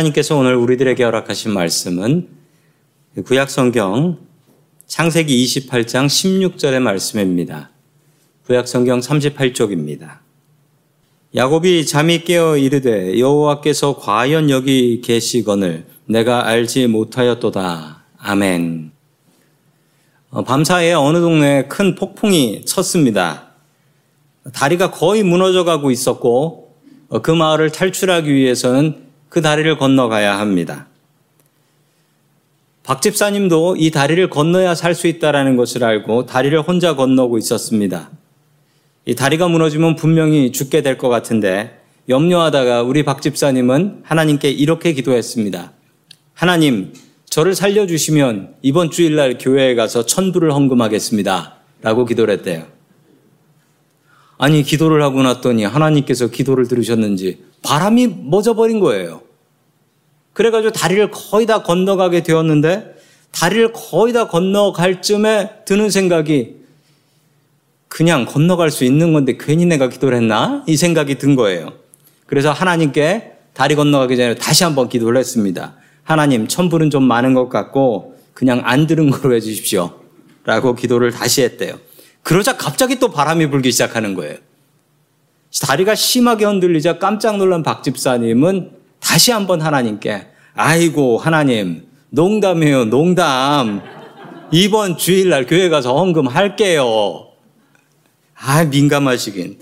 하나님께서 오늘 우리들에게 허락하신 말씀은 구약 성경 창세기 28장 16절의 말씀입니다. 구약 성경 38쪽입니다. 야곱이 잠이 깨어 이르되 여호와께서 과연 여기 계시거늘 내가 알지 못하였도다. 아멘. 어, 밤사이에 어느 동네에 큰 폭풍이 쳤습니다. 다리가 거의 무너져 가고 있었고 어, 그 마을을 탈출하기 위해서는 그 다리를 건너가야 합니다. 박 집사님도 이 다리를 건너야 살 수 있다라는 것을 알고 다리를 혼자 건너고 있었습니다. 이 다리가 무너지면 분명히 죽게 될 것 같은데 염려하다가 우리 박 집사님은 하나님께 이렇게 기도했습니다. 하나님, 저를 살려주시면 이번 주일날 교회에 가서 천부를 헌금하겠습니다. 라고 기도를 했대요. 아니, 기도를 하고 났더니 하나님께서 기도를 들으셨는지 바람이 멎어버린 거예요. 그래가지고 다리를 거의 다 건너가게 되었는데 다리를 거의 다 건너갈 쯤에 드는 생각이 그냥 건너갈 수 있는 건데 괜히 내가 기도를 했나? 이 생각이 든 거예요. 그래서 하나님께 다리 건너가기 전에 다시 한번 기도를 했습니다. 하나님, 천불은 좀 많은 것 같고 그냥 안 들은 거로 해주십시오. 라고 기도를 다시 했대요. 그러자 갑자기 또 바람이 불기 시작하는 거예요. 다리가 심하게 흔들리자 깜짝 놀란 박 집사님은 다시 한번 하나님께 아이고 하나님 농담이에요 농담 이번 주일날 교회 가서 헌금 할게요. 아 민감하시긴.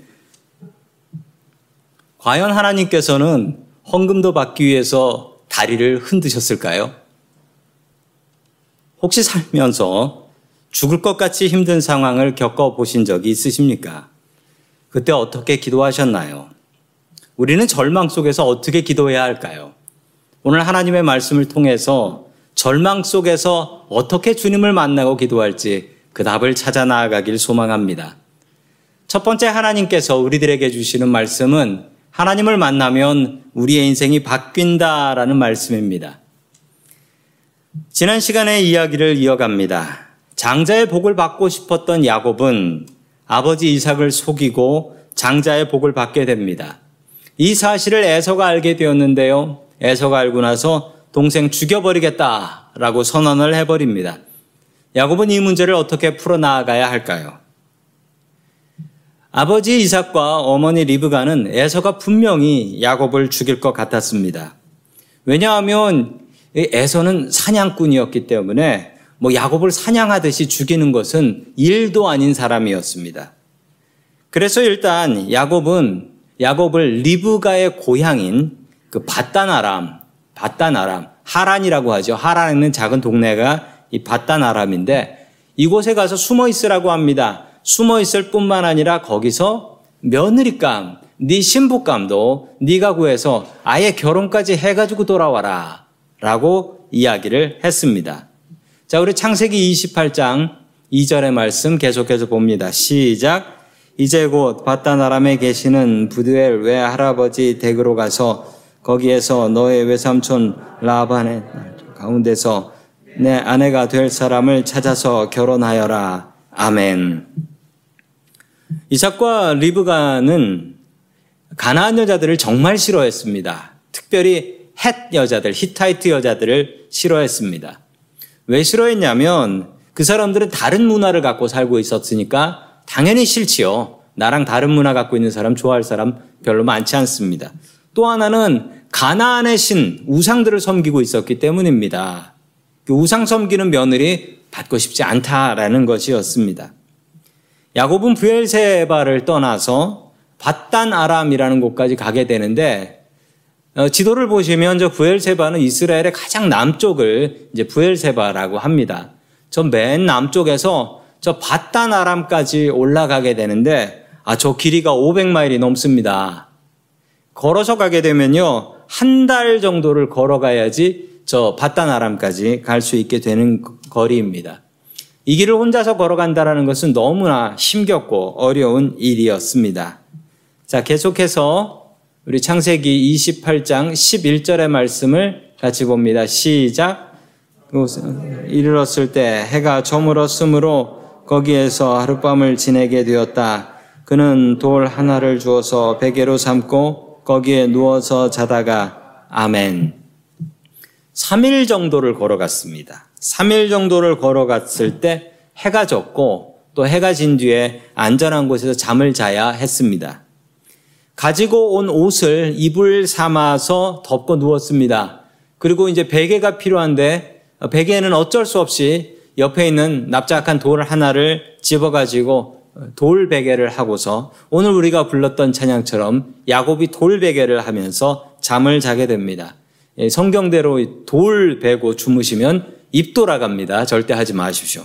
과연 하나님께서는 헌금도 받기 위해서 다리를 흔드셨을까요? 혹시 살면서 죽을 것 같이 힘든 상황을 겪어보신 적이 있으십니까? 그때 어떻게 기도하셨나요? 우리는 절망 속에서 어떻게 기도해야 할까요? 오늘 하나님의 말씀을 통해서 절망 속에서 어떻게 주님을 만나고 기도할지 그 답을 찾아 나아가길 소망합니다. 첫 번째 하나님께서 우리들에게 주시는 말씀은 하나님을 만나면 우리의 인생이 바뀐다라는 말씀입니다. 지난 시간의 이야기를 이어갑니다. 장자의 복을 받고 싶었던 야곱은 아버지 이삭을 속이고 장자의 복을 받게 됩니다. 이 사실을 에서가 알게 되었는데요. 에서가 알고 나서 동생 죽여버리겠다라고 선언을 해버립니다. 야곱은 이 문제를 어떻게 풀어나가야 할까요? 아버지 이삭과 어머니 리브가는 에서가 분명히 야곱을 죽일 것 같았습니다. 왜냐하면 에서는 사냥꾼이었기 때문에 뭐 야곱을 사냥하듯이 죽이는 것은 일도 아닌 사람이었습니다. 그래서 일단 야곱은 야곱을 리브가의 고향인 그 바다나람, 바다나람, 하란이라고 하죠. 하란에는 작은 동네가 이 바다나람인데 이곳에 가서 숨어 있으라고 합니다. 숨어 있을 뿐만 아니라 거기서 며느리감, 네 신부감도 네가 구해서 아예 결혼까지 해가지고 돌아와라. 라고 이야기를 했습니다. 자, 우리 창세기 28장 2절의 말씀 계속해서 봅니다. 시작. 이제 곧 바다나람에 계시는 부두엘 외할아버지 댁으로 가서 거기에서 너의 외삼촌 라반의 가운데서 내 아내가 될 사람을 찾아서 결혼하여라. 아멘. 이삭과 리브가는 가나안 여자들을 정말 싫어했습니다. 특별히 헷 여자들, 히타이트 여자들을 싫어했습니다. 왜 싫어했냐면 그 사람들은 다른 문화를 갖고 살고 있었으니까 당연히 싫지요. 나랑 다른 문화 갖고 있는 사람 좋아할 사람 별로 많지 않습니다. 또 하나는 가나안의 신 우상들을 섬기고 있었기 때문입니다. 그 우상 섬기는 며느리 받고 싶지 않다라는 것이었습니다. 야곱은 부엘세바를 떠나서 바단 아람이라는 곳까지 가게 되는데 어, 지도를 보시면 저 부엘세바는 이스라엘의 가장 남쪽을 이제 부엘세바라고 합니다. 저 맨 남쪽에서 저 바단 아람까지 올라가게 되는데 아, 저 길이가 500마일이 넘습니다. 걸어서 가게 되면요. 한 달 정도를 걸어가야지 저 바단 아람까지 갈 수 있게 되는 거리입니다. 이 길을 혼자서 걸어간다는 것은 너무나 힘겹고 어려운 일이었습니다. 자, 계속해서 우리 창세기 28장 11절의 말씀을 같이 봅니다. 시작. 이르렀을 때 해가 저물었으므로 거기에서 하룻밤을 지내게 되었다. 그는 돌 하나를 주어서 베개로 삼고 거기에 누워서 자다가 아멘. 3일 정도를 걸어갔습니다. 3일 정도를 걸어갔을 때 해가 졌고 또 해가 진 뒤에 안전한 곳에서 잠을 자야 했습니다. 가지고 온 옷을 이불 삼아서 덮고 누웠습니다. 그리고 이제 베개가 필요한데 베개는 어쩔 수 없이 옆에 있는 납작한 돌 하나를 집어가지고 돌 베개를 하고서 오늘 우리가 불렀던 찬양처럼 야곱이 돌 베개를 하면서 잠을 자게 됩니다. 예, 성경대로 돌 베고 주무시면 입 돌아갑니다. 절대 하지 마십시오.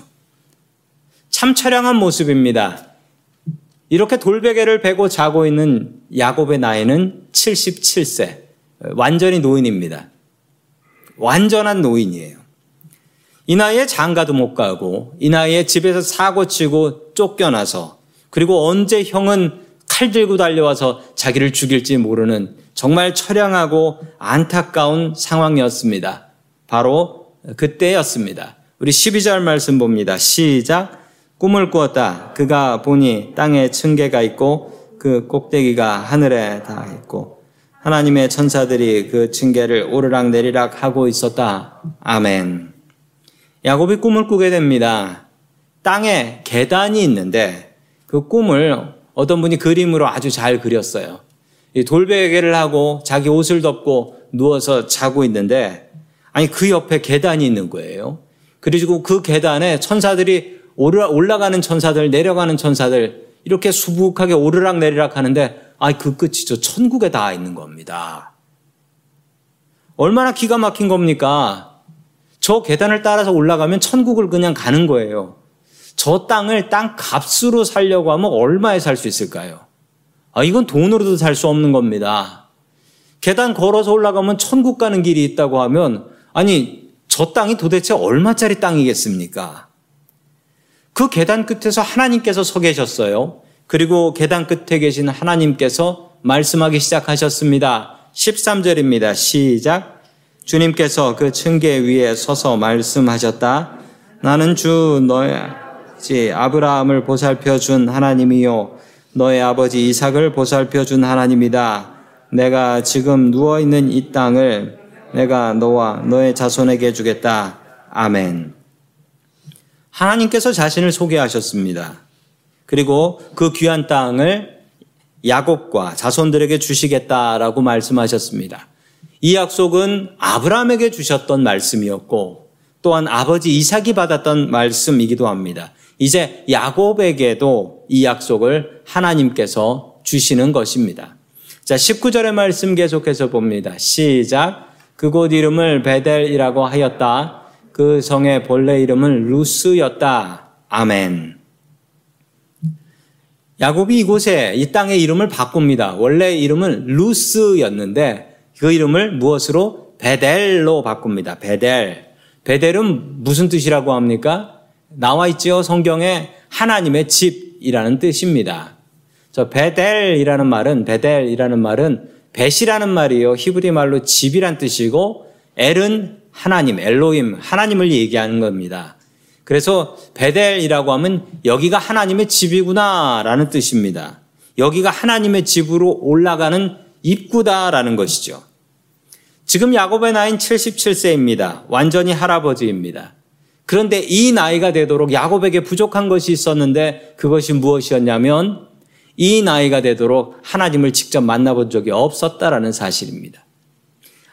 참 처량한 모습입니다. 이렇게 돌베개를 베고 자고 있는 야곱의 나이는 77세. 완전히 노인입니다. 완전한 노인이에요. 이 나이에 장가도 못 가고, 이 나이에 집에서 사고 치고 쫓겨나서, 그리고 언제 형은 칼 들고 달려와서 자기를 죽일지 모르는 정말 처량하고 안타까운 상황이었습니다. 바로 그때였습니다. 우리 12절 말씀 봅니다. 시작. 꿈을 꾸었다. 그가 보니 땅에 층계가 있고 그 꼭대기가 하늘에 닿아 있고 하나님의 천사들이 그 층계를 오르락 내리락 하고 있었다. 아멘. 야곱이 꿈을 꾸게 됩니다. 땅에 계단이 있는데 그 꿈을 어떤 분이 그림으로 아주 잘 그렸어요. 돌베개를 하고 자기 옷을 덮고 누워서 자고 있는데 아니 그 옆에 계단이 있는 거예요. 그리고 그 계단에 천사들이 올라가는 천사들, 내려가는 천사들 이렇게 수북하게 오르락 내리락 하는데 아, 그 끝이 저 천국에 닿아 있는 겁니다. 얼마나 기가 막힌 겁니까? 저 계단을 따라서 올라가면 천국을 그냥 가는 거예요. 저 땅을 땅 값으로 살려고 하면 얼마에 살 수 있을까요? 아, 이건 돈으로도 살 수 없는 겁니다. 계단 걸어서 올라가면 천국 가는 길이 있다고 하면, 아니, 저 땅이 도대체 얼마짜리 땅이겠습니까? 그 계단 끝에서 하나님께서 서 계셨어요. 그리고 계단 끝에 계신 하나님께서 말씀하기 시작하셨습니다. 13절입니다. 시작. 주님께서 그 층계 위에 서서 말씀하셨다. 나는 주 너의 아브라함을 보살펴 준 하나님이요. 너의 아버지 이삭을 보살펴 준 하나님이다. 내가 지금 누워 있는 이 땅을 내가 너와 너의 자손에게 주겠다. 아멘. 하나님께서 자신을 소개하셨습니다. 그리고 그 귀한 땅을 야곱과 자손들에게 주시겠다라고 말씀하셨습니다. 이 약속은 아브라함에게 주셨던 말씀이었고 또한 아버지 이삭이 받았던 말씀이기도 합니다. 이제 야곱에게도 이 약속을 하나님께서 주시는 것입니다. 자, 19절의 말씀 계속해서 봅니다. 시작. 그곳 이름을 베델이라고 하였다. 그 성의 본래 이름은 루스였다. 아멘. 야곱이 이곳에 이 땅의 이름을 바꿉니다. 원래 이름은 루스였는데 그 이름을 무엇으로 베델로 바꿉니다. 베델. 베델은 무슨 뜻이라고 합니까? 나와 있지요. 성경에 하나님의 집이라는 뜻입니다. 저 베델이라는 말은 베델이라는 말은 벳이라는 말이요. 히브리 말로 집이란 뜻이고 엘은 하나님, 엘로임, 하나님을 얘기하는 겁니다. 그래서 베델이라고 하면 여기가 하나님의 집이구나라는 뜻입니다. 여기가 하나님의 집으로 올라가는 입구다라는 것이죠. 지금 야곱의 나이는 77세입니다. 완전히 할아버지입니다. 그런데 이 나이가 되도록 야곱에게 부족한 것이 있었는데 그것이 무엇이었냐면 이 나이가 되도록 하나님을 직접 만나본 적이 없었다라는 사실입니다.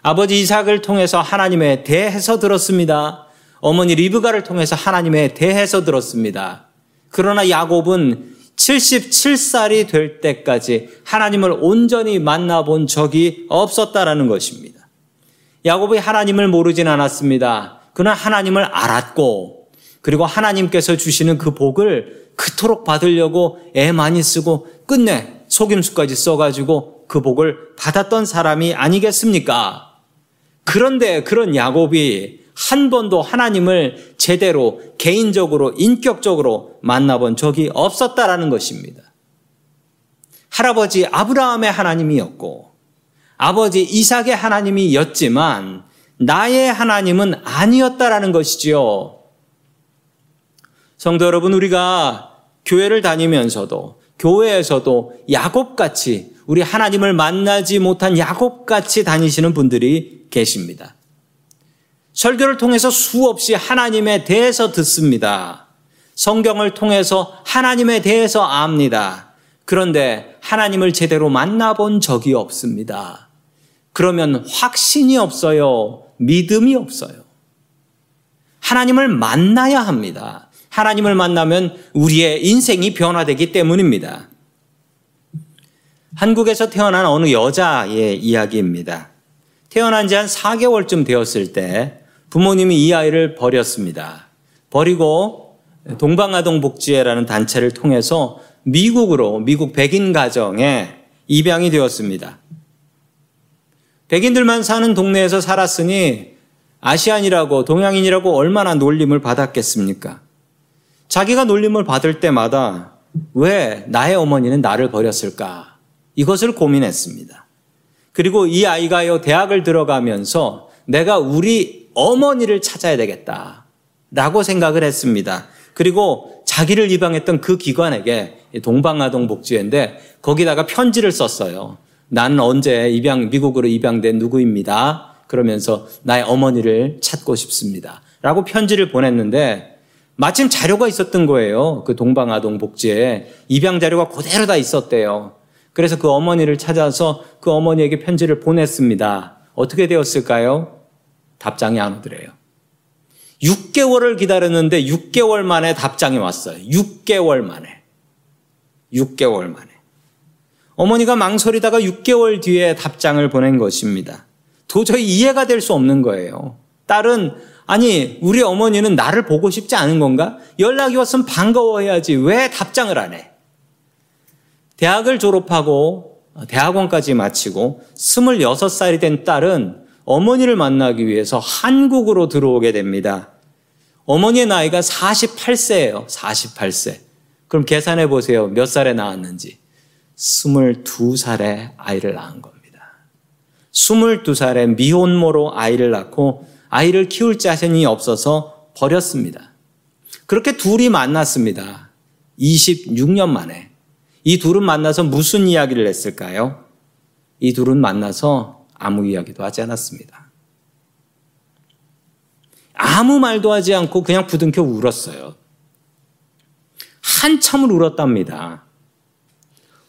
아버지 이삭을 통해서 하나님에 대해서 들었습니다. 어머니 리브가를 통해서 하나님에 대해서 들었습니다. 그러나 야곱은 77살이 될 때까지 하나님을 온전히 만나본 적이 없었다라는 것입니다. 야곱이 하나님을 모르진 않았습니다. 그러나 하나님을 알았고 그리고 하나님께서 주시는 그 복을 그토록 받으려고 애 많이 쓰고 끝내 속임수까지 써가지고 그 복을 받았던 사람이 아니겠습니까? 그런데 그런 야곱이 한 번도 하나님을 제대로 개인적으로 인격적으로 만나본 적이 없었다라는 것입니다. 할아버지 아브라함의 하나님이었고 아버지 이삭의 하나님이었지만 나의 하나님은 아니었다라는 것이지요. 성도 여러분, 우리가 교회를 다니면서도 교회에서도 야곱같이 우리 하나님을 만나지 못한 야곱같이 다니시는 분들이 계십니다. 설교를 통해서 수없이 하나님에 대해서 듣습니다. 성경을 통해서 하나님에 대해서 압니다. 그런데 하나님을 제대로 만나본 적이 없습니다. 그러면 확신이 없어요. 믿음이 없어요. 하나님을 만나야 합니다. 하나님을 만나면 우리의 인생이 변화되기 때문입니다. 한국에서 태어난 어느 여자의 이야기입니다. 태어난 지 한 4개월쯤 되었을 때 부모님이 이 아이를 버렸습니다. 버리고 동방아동 복지회라는 단체를 통해서 미국으로 미국 백인 가정에 입양이 되었습니다. 백인들만 사는 동네에서 살았으니 아시안이라고 동양인이라고 얼마나 놀림을 받았겠습니까? 자기가 놀림을 받을 때마다 왜 나의 어머니는 나를 버렸을까? 이것을 고민했습니다. 그리고 이 아이가요, 대학을 들어가면서 내가 우리 어머니를 찾아야 되겠다. 라고 생각을 했습니다. 그리고 자기를 입양했던 그 기관에게 동방아동 복지회인데 거기다가 편지를 썼어요. 나는 언제 입양, 미국으로 입양된 누구입니다. 그러면서 나의 어머니를 찾고 싶습니다. 라고 편지를 보냈는데 마침 자료가 있었던 거예요. 그 동방아동 복지에 입양 자료가 그대로 다 있었대요. 그래서 그 어머니를 찾아서 그 어머니에게 편지를 보냈습니다. 어떻게 되었을까요? 답장이 안 오더래요. 6개월을 기다렸는데 6개월 만에 답장이 왔어요. 6개월 만에. 6개월 만에. 어머니가 망설이다가 6개월 뒤에 답장을 보낸 것입니다. 도저히 이해가 될 수 없는 거예요. 딸은 아니 우리 어머니는 나를 보고 싶지 않은 건가? 연락이 왔으면 반가워해야지 왜 답장을 안 해? 대학을 졸업하고 대학원까지 마치고 26살이 된 딸은 어머니를 만나기 위해서 한국으로 들어오게 됩니다. 어머니의 나이가 48세예요. 48세. 그럼 계산해 보세요. 몇 살에 나왔는지. 22살에 아이를 낳은 겁니다. 22살에 미혼모로 아이를 낳고 아이를 키울 자신이 없어서 버렸습니다. 그렇게 둘이 만났습니다. 26년 만에. 이 둘은 만나서 무슨 이야기를 했을까요? 이 둘은 만나서 아무 이야기도 하지 않았습니다. 아무 말도 하지 않고 그냥 부둥켜 울었어요. 한참을 울었답니다.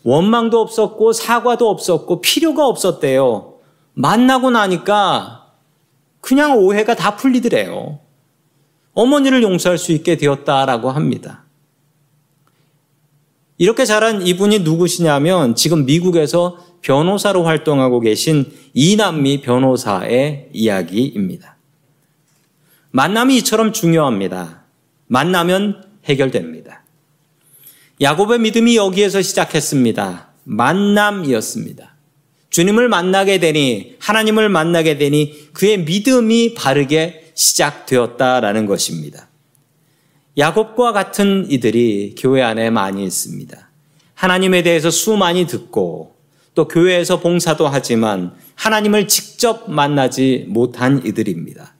원망도 없었고 사과도 없었고 필요가 없었대요. 만나고 나니까 그냥 오해가 다 풀리더래요. 어머니를 용서할 수 있게 되었다라고 합니다. 이렇게 자란 이분이 누구시냐면 지금 미국에서 변호사로 활동하고 계신 이남미 변호사의 이야기입니다. 만남이 이처럼 중요합니다. 만나면 해결됩니다. 야곱의 믿음이 여기에서 시작했습니다. 만남이었습니다. 주님을 만나게 되니, 하나님을 만나게 되니 그의 믿음이 바르게 시작되었다라는 것입니다. 야곱과 같은 이들이 교회 안에 많이 있습니다. 하나님에 대해서 수많이 듣고 또 교회에서 봉사도 하지만 하나님을 직접 만나지 못한 이들입니다.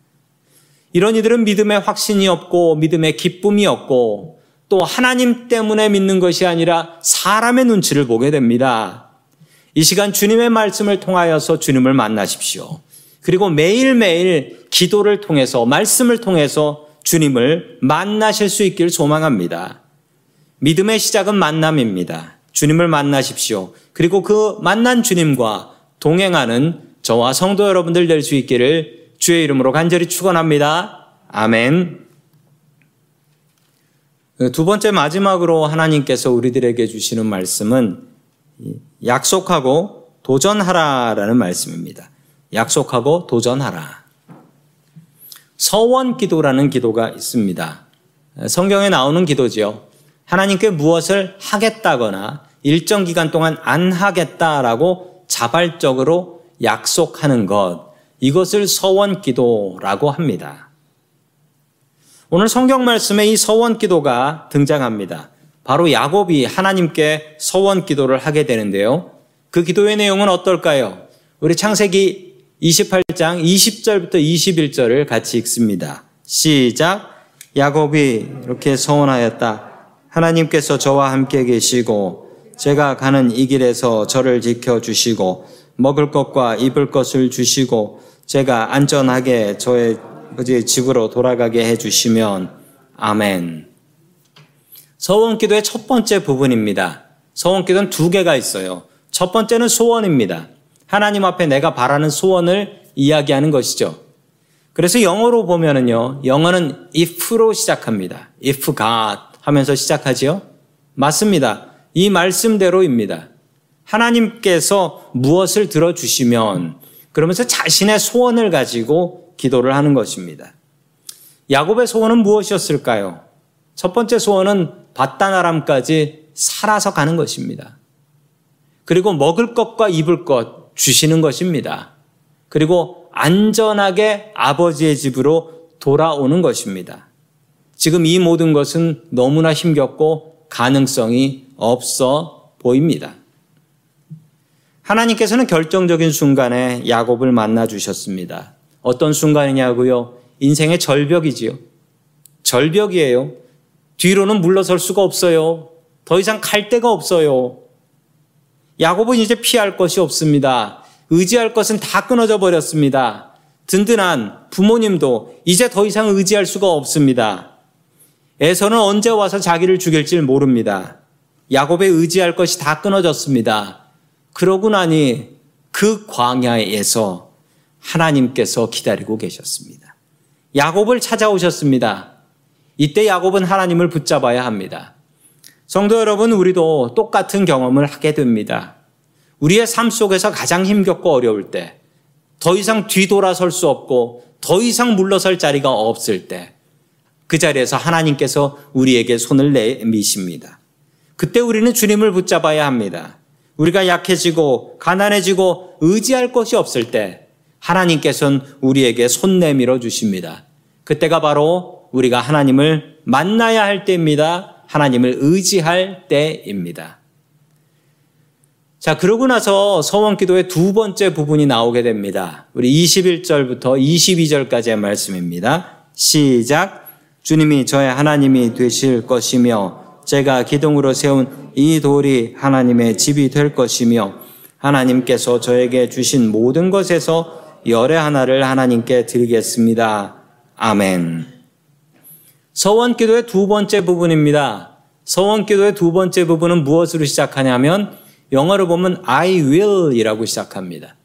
이런 이들은 믿음의 확신이 없고 믿음의 기쁨이 없고 또 하나님 때문에 믿는 것이 아니라 사람의 눈치를 보게 됩니다. 이 시간 주님의 말씀을 통하여서 주님을 만나십시오. 그리고 매일매일 기도를 통해서 말씀을 통해서 주님을 만나실 수 있길 소망합니다. 믿음의 시작은 만남입니다. 주님을 만나십시오. 그리고 그 만난 주님과 동행하는 저와 성도 여러분들 될 수 있기를 주의 이름으로 간절히 축원합니다. 아멘. 두 번째 마지막으로 하나님께서 우리들에게 주시는 말씀은 약속하고 도전하라라는 말씀입니다. 약속하고 도전하라. 서원 기도라는 기도가 있습니다. 성경에 나오는 기도지요. 하나님께 무엇을 하겠다거나 일정 기간 동안 안 하겠다라고 자발적으로 약속하는 것, 이것을 서원 기도라고 합니다. 오늘 성경 말씀에 이 서원 기도가 등장합니다. 바로 야곱이 하나님께 서원 기도를 하게 되는데요. 그 기도의 내용은 어떨까요? 우리 창세기 28장 20절부터 21절을 같이 읽습니다. 시작. 야곱이 이렇게 서원하였다. 하나님께서 저와 함께 계시고 제가 가는 이 길에서 저를 지켜 주시고 먹을 것과 입을 것을 주시고 제가 안전하게 저의 집으로 돌아가게 해 주시면 아멘. 서원 기도의 첫 번째 부분입니다. 서원 기도는 두 개가 있어요. 첫 번째는 소원입니다. 하나님 앞에 내가 바라는 소원을 이야기하는 것이죠. 그래서 영어로 보면은요, 영어는 if로 시작합니다. if God 하면서 시작하지요? 맞습니다. 이 말씀대로입니다. 하나님께서 무엇을 들어주시면 그러면서 자신의 소원을 가지고 기도를 하는 것입니다. 야곱의 소원은 무엇이었을까요? 첫 번째 소원은 바다나람까지 살아서 가는 것입니다. 그리고 먹을 것과 입을 것 주시는 것입니다. 그리고 안전하게 아버지의 집으로 돌아오는 것입니다. 지금 이 모든 것은 너무나 힘겹고 가능성이 없어 보입니다. 하나님께서는 결정적인 순간에 야곱을 만나 주셨습니다. 어떤 순간이냐고요? 인생의 절벽이지요. 절벽이에요. 뒤로는 물러설 수가 없어요. 더 이상 갈 데가 없어요. 야곱은 이제 피할 것이 없습니다. 의지할 것은 다 끊어져 버렸습니다. 든든한 부모님도 이제 더 이상 의지할 수가 없습니다. 에서는 언제 와서 자기를 죽일지 모릅니다. 야곱의 의지할 것이 다 끊어졌습니다. 그러고 나니 그 광야에서 하나님께서 기다리고 계셨습니다. 야곱을 찾아오셨습니다. 이때 야곱은 하나님을 붙잡아야 합니다. 성도 여러분, 우리도 똑같은 경험을 하게 됩니다. 우리의 삶 속에서 가장 힘겹고 어려울 때, 더 이상 뒤돌아설 수 없고, 더 이상 물러설 자리가 없을 때, 그 자리에서 하나님께서 우리에게 손을 내미십니다. 그때 우리는 주님을 붙잡아야 합니다. 우리가 약해지고, 가난해지고, 의지할 것이 없을 때, 하나님께서는 우리에게 손 내밀어 주십니다. 그때가 바로 우리가 하나님을 만나야 할 때입니다. 하나님을 의지할 때입니다. 자, 그러고 나서 서원 기도의 두 번째 부분이 나오게 됩니다. 우리 21절부터 22절까지의 말씀입니다. 시작. 주님이 저의 하나님이 되실 것이며 제가 기둥으로 세운 이 돌이 하나님의 집이 될 것이며 하나님께서 저에게 주신 모든 것에서 열의 하나를 하나님께 드리겠습니다. 아멘. 서원 기도의 두 번째 부분입니다. 서원 기도의 두 번째 부분은 무엇으로 시작하냐면 영어로 보면 I will 이라고 시작합니다.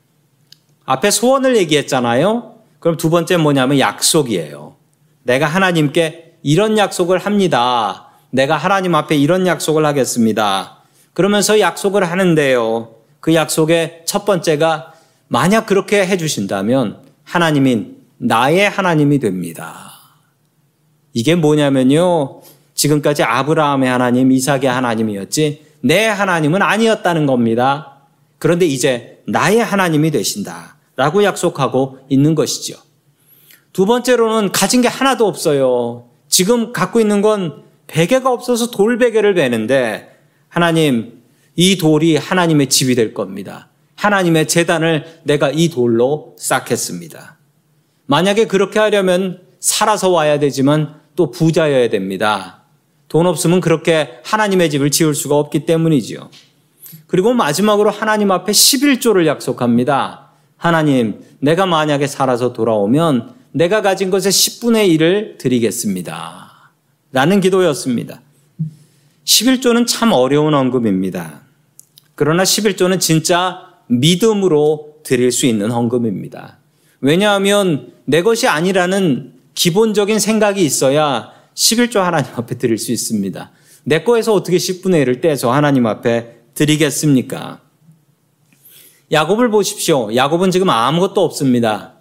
앞에 소원을 얘기했잖아요. 그럼 두 번째 뭐냐면 약속이에요. 내가 하나님께 이런 약속을 합니다. 내가 하나님 앞에 이런 약속을 하겠습니다. 그러면서 약속을 하는데요. 그 약속의 첫 번째가 만약 그렇게 해주신다면 하나님인 나의 하나님이 됩니다. 이게 뭐냐면요. 지금까지 아브라함의 하나님, 이삭의 하나님이었지 내 하나님은 아니었다는 겁니다. 그런데 이제 나의 하나님이 되신다. 라고 약속하고 있는 것이죠. 두 번째로는 가진 게 하나도 없어요. 지금 갖고 있는 건 베개가 없어서 돌베개를 베는데 하나님, 이 돌이 하나님의 집이 될 겁니다. 하나님의 재단을 내가 이 돌로 쌓겠습니다. 만약에 그렇게 하려면 살아서 와야 되지만 또 부자여야 됩니다. 돈 없으면 그렇게 하나님의 집을 지을 수가 없기 때문이지요. 그리고 마지막으로 하나님 앞에 11조를 약속합니다. 하나님, 내가 만약에 살아서 돌아오면 내가 가진 것의 10분의 1을 드리겠습니다. 라는 기도였습니다. 11조는 참 어려운 헌금입니다. 그러나 11조는 진짜 믿음으로 드릴 수 있는 헌금입니다. 왜냐하면 내 것이 아니라는 기본적인 생각이 있어야 11조 하나님 앞에 드릴 수 있습니다. 내 거에서 어떻게 10분의 1을 떼서 하나님 앞에 드리겠습니까? 야곱을 보십시오. 야곱은 지금 아무것도 없습니다.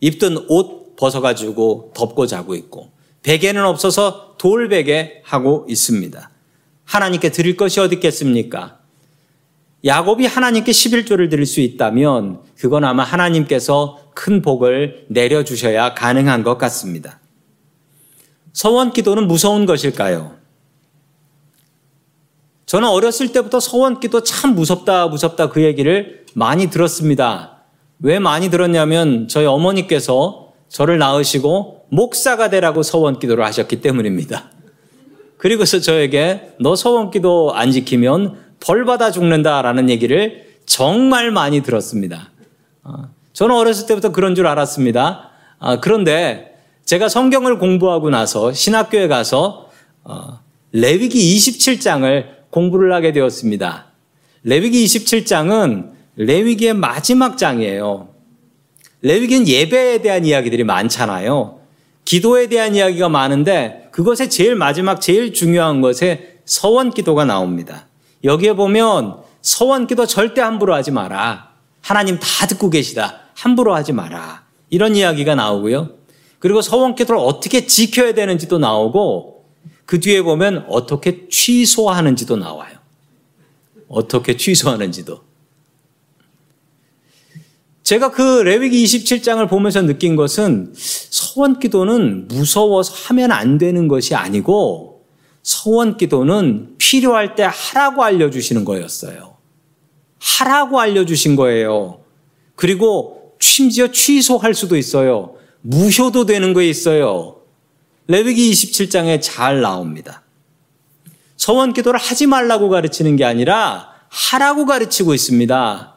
입던 옷 벗어가지고 덮고 자고 있고, 베개는 없어서 돌베개 하고 있습니다. 하나님께 드릴 것이 어디 있겠습니까? 야곱이 하나님께 11조를 드릴 수 있다면 그건 아마 하나님께서 큰 복을 내려주셔야 가능한 것 같습니다. 서원 기도는 무서운 것일까요? 저는 어렸을 때부터 서원 기도 참 무섭다, 무섭다 그 얘기를 많이 들었습니다. 왜 많이 들었냐면 저희 어머니께서 저를 낳으시고 목사가 되라고 서원 기도를 하셨기 때문입니다. 그리고서 저에게 너 서원 기도 안 지키면 벌 받아 죽는다라는 얘기를 정말 많이 들었습니다. 어, 저는 어렸을 때부터 그런 줄 알았습니다. 아, 그런데 제가 성경을 공부하고 나서 신학교에 가서 어, 레위기 27장을 공부를 하게 되었습니다. 레위기 27장은 레위기의 마지막 장이에요. 레위기는 예배에 대한 이야기들이 많잖아요. 기도에 대한 이야기가 많은데 그것에 제일 마지막 제일 중요한 것에 서원 기도가 나옵니다. 여기에 보면 서원 기도 절대 함부로 하지 마라. 하나님 다 듣고 계시다. 함부로 하지 마라. 이런 이야기가 나오고요. 그리고 서원 기도를 어떻게 지켜야 되는지도 나오고 그 뒤에 보면 어떻게 취소하는지도 나와요. 어떻게 취소하는지도. 제가 그 레위기 27장을 보면서 느낀 것은 서원 기도는 무서워서 하면 안 되는 것이 아니고 서원 기도는 필요할 때 하라고 알려주시는 거였어요. 하라고 알려주신 거예요. 그리고 심지어 취소할 수도 있어요. 무효도 되는 거 있어요. 레위기 27장에 잘 나옵니다. 서원 기도를 하지 말라고 가르치는 게 아니라 하라고 가르치고 있습니다.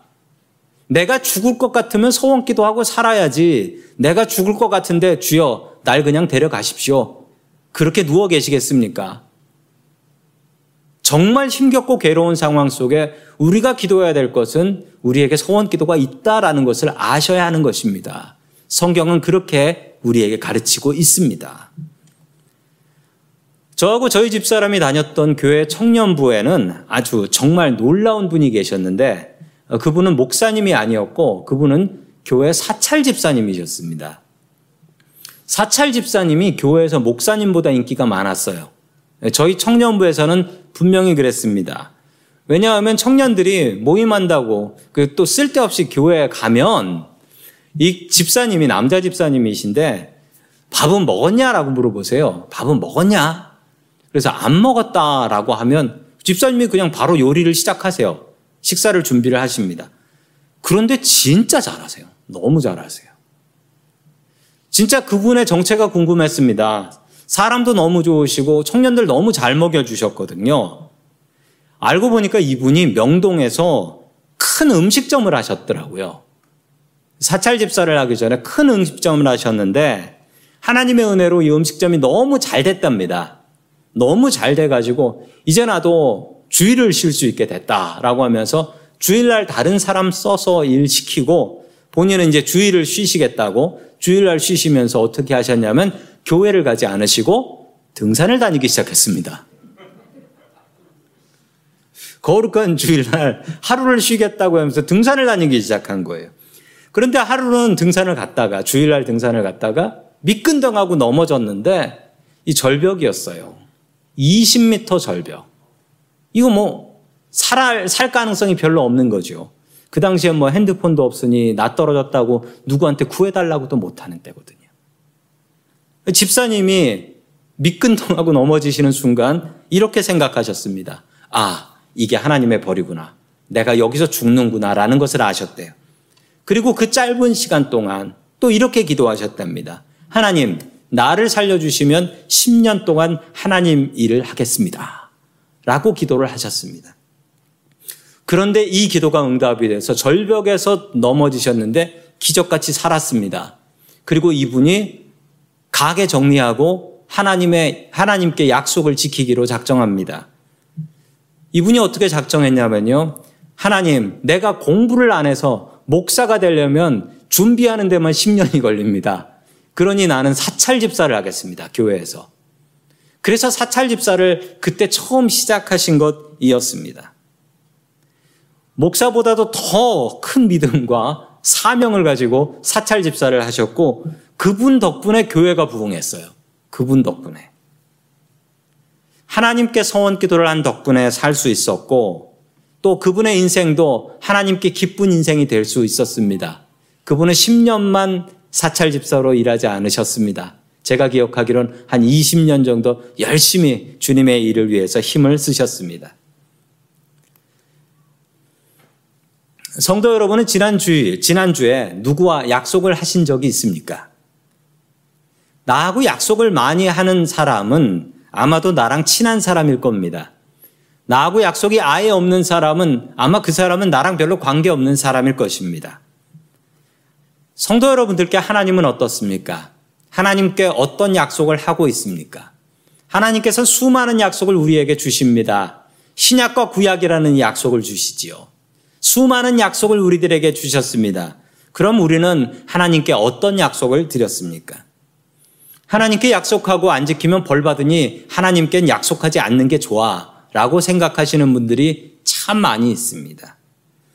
내가 죽을 것 같으면 소원 기도하고 살아야지. 내가 죽을 것 같은데 주여 날 그냥 데려가십시오. 그렇게 누워 계시겠습니까? 정말 힘겹고 괴로운 상황 속에 우리가 기도해야 될 것은 우리에게 소원 기도가 있다라는 것을 아셔야 하는 것입니다. 성경은 그렇게 우리에게 가르치고 있습니다. 저하고 저희 집사람이 다녔던 교회 청년부에는 아주 정말 놀라운 분이 계셨는데 어, 그분은 목사님이 아니었고 그분은 교회 사찰 집사님이셨습니다. 사찰 집사님이 교회에서 목사님보다 인기가 많았어요. 네, 저희 청년부에서는 분명히 그랬습니다. 왜냐하면 청년들이 모임한다고 그또 쓸데없이 교회에 가면 이 집사님이 남자 집사님이신데 밥은 먹었냐라고 물어보세요. 밥은 먹었냐? 그래서 안 먹었다라고 하면 집사님이 그냥 바로 요리를 시작하세요. 식사를 준비를 하십니다. 그런데 진짜 잘하세요. 너무 잘하세요. 진짜 그분의 정체가 궁금했습니다. 사람도 너무 좋으시고 청년들 너무 잘 먹여주셨거든요. 알고 보니까 이분이 명동에서 큰 음식점을 하셨더라고요. 사찰 집사를 하기 전에 큰 음식점을 하셨는데 하나님의 은혜로 이 음식점이 너무 잘 됐답니다. 너무 잘 돼가지고 이제 나도 주일을 쉴 수 있게 됐다라고 하면서 주일날 다른 사람 써서 일 시키고 본인은 이제 주일을 쉬시겠다고 주일날 쉬시면서 어떻게 하셨냐면 교회를 가지 않으시고 등산을 다니기 시작했습니다. 거룩한 주일날 하루를 쉬겠다고 하면서 등산을 다니기 시작한 거예요. 그런데 하루는 등산을 갔다가 주일날 등산을 갔다가 미끈덩하고 넘어졌는데 이 절벽이었어요. 20m 절벽. 이거 뭐, 살, 살 가능성이 별로 없는 거죠. 그 당시에 뭐 핸드폰도 없으니 나 떨어졌다고 누구한테 구해달라고도 못하는 때거든요. 집사님이 미끈통하고 넘어지시는 순간 이렇게 생각하셨습니다. 아, 이게 하나님의 벌이구나. 내가 여기서 죽는구나 라는 것을 아셨대요. 그리고 그 짧은 시간 동안 또 이렇게 기도하셨답니다. 하나님, 나를 살려주시면 10년 동안 하나님 일을 하겠습니다. 라고 기도를 하셨습니다. 그런데 이 기도가 응답이 돼서 절벽에서 넘어지셨는데 기적같이 살았습니다. 그리고 이분이 가게 정리하고 하나님의, 하나님께 약속을 지키기로 작정합니다. 이분이 어떻게 작정했냐면요. 하나님, 내가 공부를 안 해서 목사가 되려면 준비하는 데만 10년이 걸립니다. 그러니 나는 사찰 집사를 하겠습니다. 교회에서. 그래서 사찰 집사를 그때 처음 시작하신 것이었습니다. 목사보다도 더 큰 믿음과 사명을 가지고 사찰 집사를 하셨고 그분 덕분에 교회가 부흥했어요. 그분 덕분에. 하나님께 서원 기도를 한 덕분에 살 수 있었고 또 그분의 인생도 하나님께 기쁜 인생이 될 수 있었습니다. 그분은 10년만 사찰 집사로 일하지 않으셨습니다. 제가 기억하기로는 한 20년 정도 열심히 주님의 일을 위해서 힘을 쓰셨습니다. 성도 여러분은 지난 주일, 지난주에 누구와 약속을 하신 적이 있습니까? 나하고 약속을 많이 하는 사람은 아마도 나랑 친한 사람일 겁니다. 나하고 약속이 아예 없는 사람은 아마 그 사람은 나랑 별로 관계 없는 사람일 것입니다. 성도 여러분들께 하나님은 어떻습니까? 하나님께 어떤 약속을 하고 있습니까? 하나님께서 수많은 약속을 우리에게 주십니다. 신약과 구약이라는 약속을 주시지요. 수많은 약속을 우리들에게 주셨습니다. 그럼 우리는 하나님께 어떤 약속을 드렸습니까? 하나님께 약속하고 안 지키면 벌 받으니 하나님께 약속하지 않는 게 좋아 라고 생각하시는 분들이 참 많이 있습니다.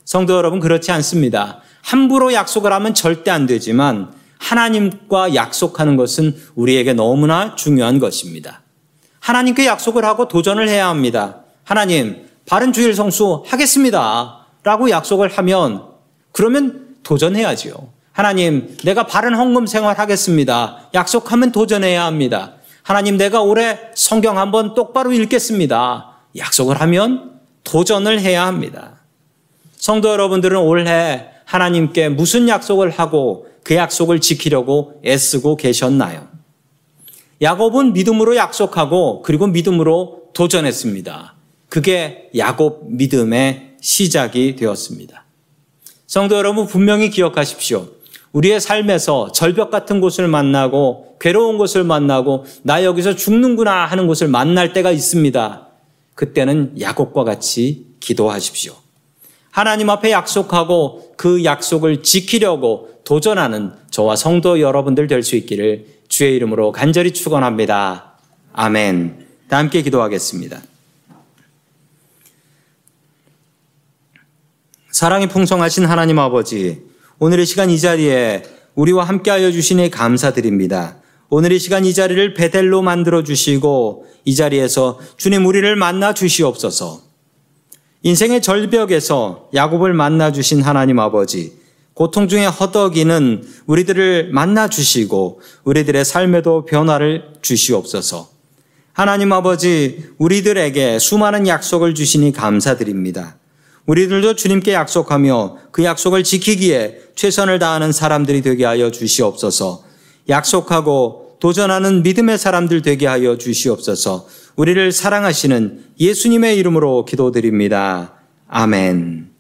성도 여러분, 그렇지 않습니다. 함부로 약속을 하면 절대 안 되지만 하나님과 약속하는 것은 우리에게 너무나 중요한 것입니다. 하나님께 약속을 하고 도전을 해야 합니다. 하나님, 바른 주일 성수 하겠습니다. 라고 약속을 하면 그러면 도전해야지요. 하나님, 내가 바른 헌금 생활 하겠습니다. 약속하면 도전해야 합니다. 하나님, 내가 올해 성경 한번 똑바로 읽겠습니다. 약속을 하면 도전을 해야 합니다. 성도 여러분들은 올해 하나님께 무슨 약속을 하고 그 약속을 지키려고 애쓰고 계셨나요? 야곱은 믿음으로 약속하고 그리고 믿음으로 도전했습니다. 그게 야곱 믿음의 시작이 되었습니다. 성도 여러분 분명히 기억하십시오. 우리의 삶에서 절벽 같은 곳을 만나고 괴로운 곳을 만나고 나 여기서 죽는구나 하는 곳을 만날 때가 있습니다. 그때는 야곱과 같이 기도하십시오. 하나님 앞에 약속하고 그 약속을 지키려고 도전하는 저와 성도 여러분들 될 수 있기를 주의 이름으로 간절히 축원합니다. 아멘. 다 함께 기도하겠습니다. 사랑이 풍성하신 하나님 아버지, 오늘 의 시간 이 자리에 우리와 함께하여 주시니 감사드립니다. 오늘 이 시간 이 자리를 베델로 만들어 주시고 이 자리에서 주님 우리를 만나 주시옵소서. 인생의 절벽에서 야곱을 만나 주신 하나님 아버지, 고통 중에 허덕이는 우리들을 만나 주시고 우리들의 삶에도 변화를 주시옵소서. 하나님 아버지, 우리들에게 수많은 약속을 주시니 감사드립니다. 우리들도 주님께 약속하며 그 약속을 지키기에 최선을 다하는 사람들이 되게 하여 주시옵소서. 약속하고 도전하는 믿음의 사람들 되게 하여 주시옵소서. 우리를 사랑하시는 예수님의 이름으로 기도드립니다. 아멘.